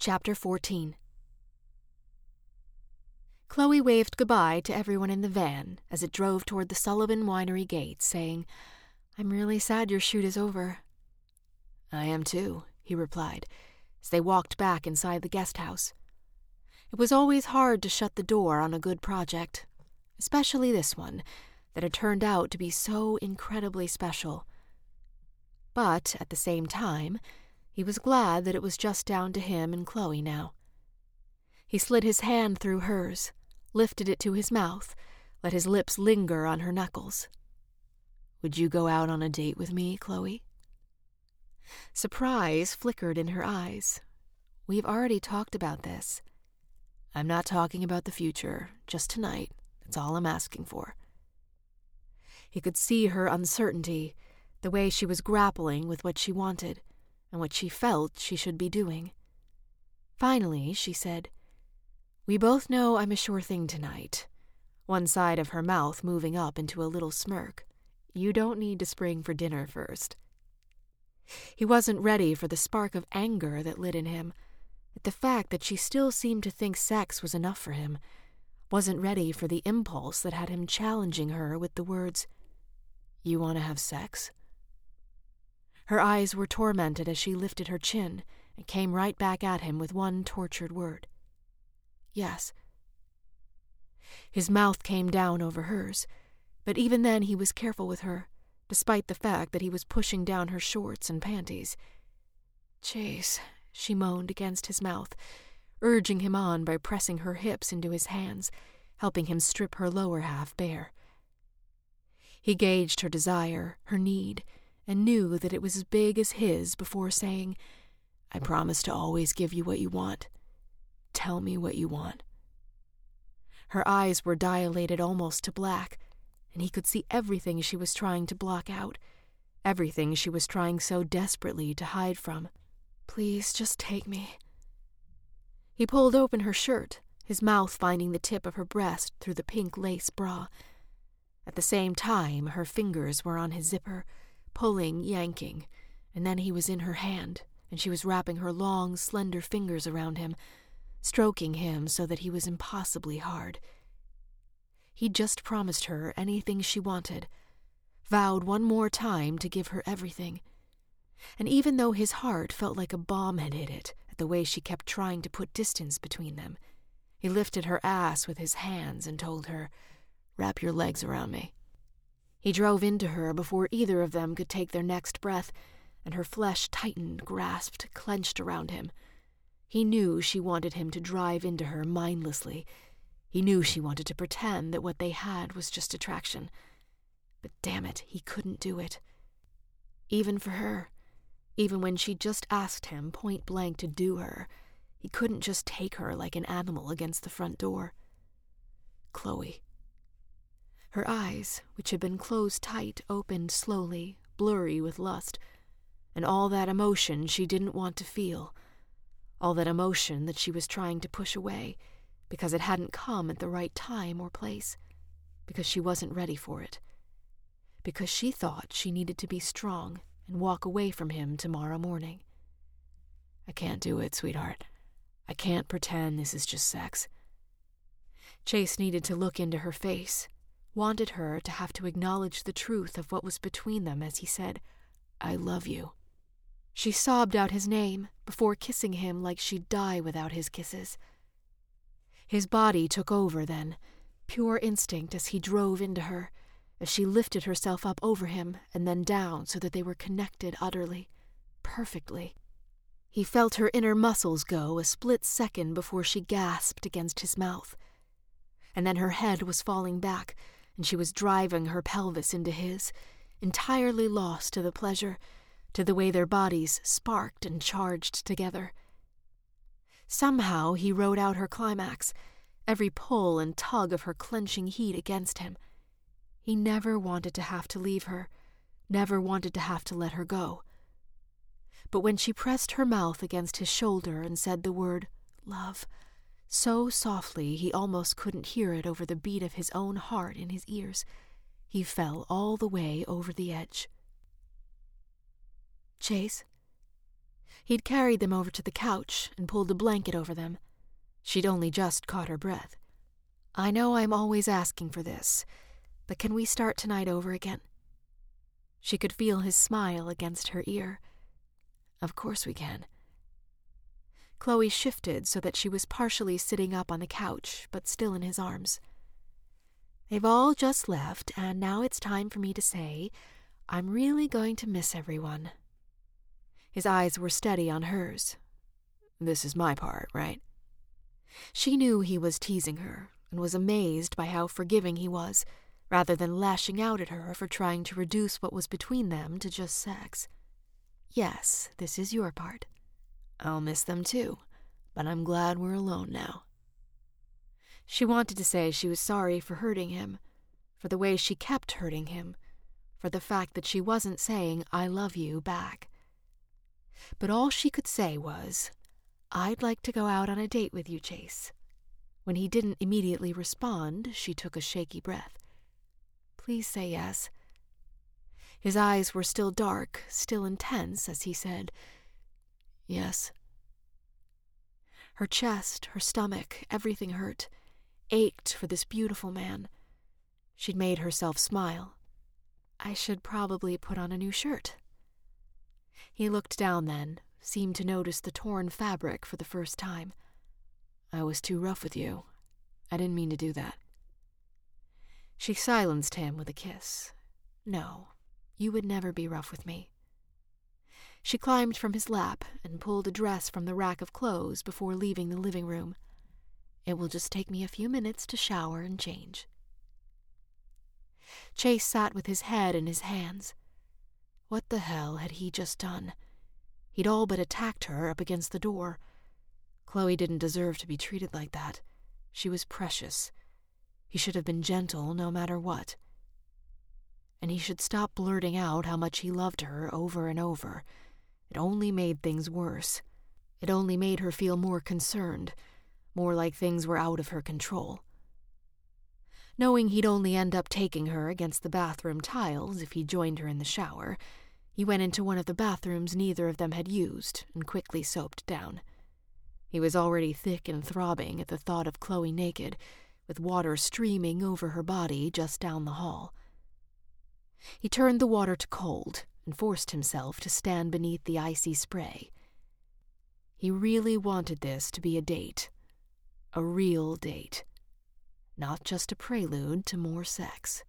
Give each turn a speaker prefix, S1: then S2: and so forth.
S1: Chapter 14 Chloe waved goodbye to everyone in the van as it drove toward the Sullivan Winery gate, saying, I'm really sad your shoot is over.
S2: I am too, he replied, as they walked back inside the guest house. It was always hard to shut the door on a good project, especially this one that had turned out to be so incredibly special. But at the same time, he was glad that it was just down to him and Chloe now. He slid his hand through hers, lifted it to his mouth, let his lips linger on her knuckles. Would you go out on a date with me, Chloe? Surprise flickered in her eyes. We've already talked about this. I'm not talking about the future, just tonight. That's all I'm asking for. He could see her uncertainty, the way she was grappling with what she wanted and what she felt she should be doing. Finally, she said, We both know I'm a sure thing tonight, one side of her mouth moving up into a little smirk. You don't need to spring for dinner first. He wasn't ready for the spark of anger that lit in him, at the fact that she still seemed to think sex was enough for him, wasn't ready for the impulse that had him challenging her with the words, You want to have sex? Her eyes were tormented as she lifted her chin and came right back at him with one tortured word. Yes. His mouth came down over hers, but even then he was careful with her, despite the fact that he was pushing down her shorts and panties. Chase, she moaned against his mouth, urging him on by pressing her hips into his hands, helping him strip her lower half bare. He gauged her desire, her need, and knew that it was as big as his before saying, I promise to always give you what you want. Tell me what you want. Her eyes were dilated almost to black, and he could see everything she was trying to block out, everything she was trying so desperately to hide from. Please, just take me. He pulled open her shirt, his mouth finding the tip of her breast through the pink lace bra. At the same time, her fingers were on his zipper, pulling, yanking, and then he was in her hand, and she was wrapping her long, slender fingers around him, stroking him so that he was impossibly hard. He'd just promised her anything she wanted, vowed one more time to give her everything. And even though his heart felt like a bomb had hit it at the way she kept trying to put distance between them, he lifted her ass with his hands and told her, Wrap your legs around me. He drove into her before either of them could take their next breath, and her flesh tightened, grasped, clenched around him. He knew she wanted him to drive into her mindlessly, he knew she wanted to pretend that what they had was just attraction. But damn it, he couldn't do it. Even for her, even when she just asked him point blank to do her, he couldn't just take her like an animal against the front door. Chloe. Her eyes, which had been closed tight, opened slowly, blurry with lust, and all that emotion she didn't want to feel, all that emotion that she was trying to push away because it hadn't come at the right time or place, because she wasn't ready for it, because she thought she needed to be strong and walk away from him tomorrow morning. I can't do it, sweetheart. I can't pretend this is just sex. Chase needed to look into her face, wanted her to have to acknowledge the truth of what was between them as he said, I love you. She sobbed out his name before kissing him like she'd die without his kisses. His body took over then, pure instinct as he drove into her, as she lifted herself up over him and then down so that they were connected utterly, perfectly. He felt her inner muscles go a split second before she gasped against his mouth. And then her head was falling back, and she was driving her pelvis into his, entirely lost to the pleasure, to the way their bodies sparked and charged together. Somehow he rode out her climax, every pull and tug of her clenching heat against him. He never wanted to have to leave her, never wanted to have to let her go. But when she pressed her mouth against his shoulder and said the word, love, so softly he almost couldn't hear it over the beat of his own heart in his ears, he fell all the way over the edge. Chase? He'd carried them over to the couch and pulled a blanket over them. She'd only just caught her breath. I know I'm always asking for this, but can we start tonight over again? She could feel his smile against her ear. Of course we can. Chloe shifted so that she was partially sitting up on the couch, but still in his arms. They've all just left, and now it's time for me to say, I'm really going to miss everyone. His eyes were steady on hers. This is my part, right? She knew he was teasing her, and was amazed by how forgiving he was, rather than lashing out at her for trying to reduce what was between them to just sex. Yes, this is your part. I'll miss them too, but I'm glad we're alone now. She wanted to say she was sorry for hurting him, for the way she kept hurting him, for the fact that she wasn't saying, I love you back. But all she could say was, I'd like to go out on a date with you, Chase. When he didn't immediately respond, she took a shaky breath. Please say yes. His eyes were still dark, still intense, as he said, Yes. Her chest, her stomach, everything hurt, ached for this beautiful man. She'd made herself smile. I should probably put on a new shirt. He looked down then, seemed to notice the torn fabric for the first time. I was too rough with you. I didn't mean to do that. She silenced him with a kiss. No, you would never be rough with me. She climbed from his lap and pulled a dress from the rack of clothes before leaving the living room. It will just take me a few minutes to shower and change. Chase sat with his head in his hands. What the hell had he just done? He'd all but attacked her up against the door. Chloe didn't deserve to be treated like that. She was precious. He should have been gentle no matter what. And he should stop blurting out how much he loved her over and over. It only made things worse. It only made her feel more concerned, more like things were out of her control. Knowing he'd only end up taking her against the bathroom tiles if he joined her in the shower, he went into one of the bathrooms neither of them had used and quickly soaped down. He was already thick and throbbing at the thought of Chloe naked, with water streaming over her body just down the hall. He turned the water to cold and forced himself to stand beneath the icy spray. He really wanted this to be a date. A real date. Not just a prelude to more sex.